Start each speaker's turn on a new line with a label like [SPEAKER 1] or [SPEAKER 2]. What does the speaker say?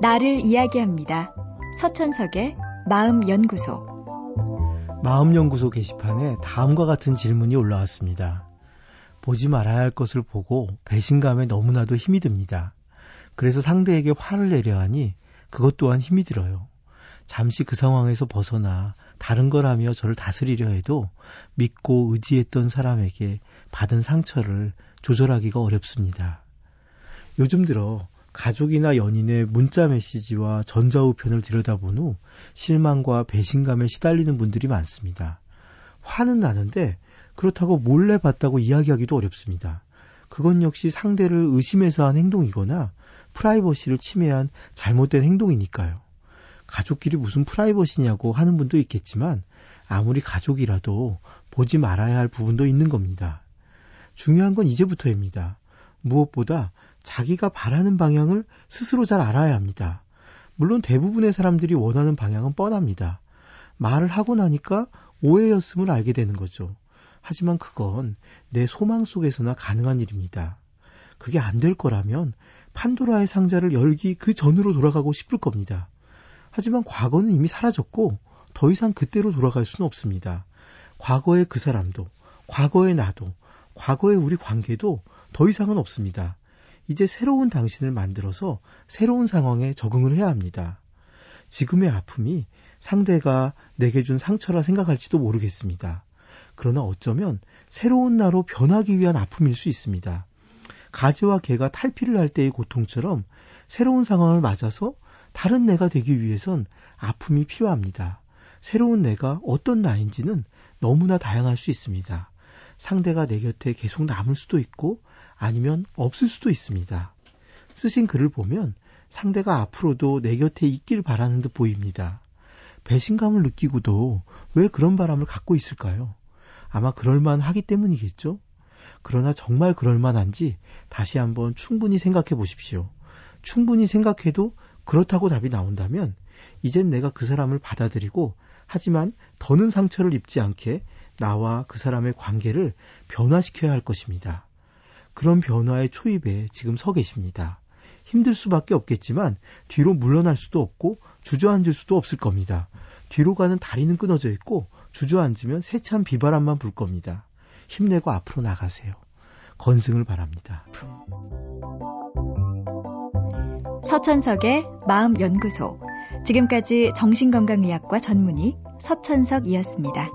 [SPEAKER 1] 나를 이야기합니다. 서천석의 마음연구소.
[SPEAKER 2] 마음연구소 게시판에 다음과 같은 질문이 올라왔습니다. 보지 말아야 할 것을 보고 배신감에 너무나도 힘이 듭니다. 그래서 상대에게 화를 내려 하니 그것 또한 힘이 들어요. 잠시 그 상황에서 벗어나 다른 거라며 저를 다스리려 해도 믿고 의지했던 사람에게 받은 상처를 조절하기가 어렵습니다. 요즘 들어 가족이나 연인의 문자 메시지와 전자우편을 들여다본 후 실망과 배신감에 시달리는 분들이 많습니다. 화는 나는데 그렇다고 몰래 봤다고 이야기하기도 어렵습니다. 그건 역시 상대를 의심해서 한 행동이거나 프라이버시를 침해한 잘못된 행동이니까요. 가족끼리 무슨 프라이버시냐고 하는 분도 있겠지만 아무리 가족이라도 보지 말아야 할 부분도 있는 겁니다. 중요한 건 이제부터입니다. 무엇보다 자기가 바라는 방향을 스스로 잘 알아야 합니다. 물론 대부분의 사람들이 원하는 방향은 뻔합니다. 말을 하고 나니까 오해였음을 알게 되는 거죠. 하지만 그건 내 소망 속에서나 가능한 일입니다. 그게 안 될 거라면 판도라의 상자를 열기 그 전으로 돌아가고 싶을 겁니다. 하지만 과거는 이미 사라졌고 더 이상 그때로 돌아갈 수는 없습니다. 과거의 그 사람도, 과거의 나도, 과거의 우리 관계도 더 이상은 없습니다. 이제 새로운 당신을 만들어서 새로운 상황에 적응을 해야 합니다. 지금의 아픔이 상대가 내게 준 상처라 생각할지도 모르겠습니다. 그러나 어쩌면 새로운 나로 변하기 위한 아픔일 수 있습니다. 가지와 개가 탈피를 할 때의 고통처럼 새로운 상황을 맞아서 다른 내가 되기 위해선 아픔이 필요합니다. 새로운 내가 어떤 나인지는 너무나 다양할 수 있습니다. 상대가 내 곁에 계속 남을 수도 있고 아니면 없을 수도 있습니다. 쓰신 글을 보면 상대가 앞으로도 내 곁에 있길 바라는 듯 보입니다. 배신감을 느끼고도 왜 그런 바람을 갖고 있을까요? 아마 그럴만 하기 때문이겠죠? 그러나 정말 그럴만한지 다시 한번 충분히 생각해 보십시오. 충분히 생각해도 그렇다고 답이 나온다면 이젠 내가 그 사람을 받아들이고 하지만 더는 상처를 입지 않게 나와 그 사람의 관계를 변화시켜야 할 것입니다. 그런 변화의 초입에 지금 서 계십니다. 힘들 수밖에 없겠지만 뒤로 물러날 수도 없고 주저앉을 수도 없을 겁니다. 뒤로 가는 다리는 끊어져 있고 주저앉으면 세찬 비바람만 불 겁니다. 힘내고 앞으로 나가세요. 건승을 바랍니다.
[SPEAKER 1] 서천석의 마음연구소. 지금까지 정신건강의학과 전문의 서천석이었습니다.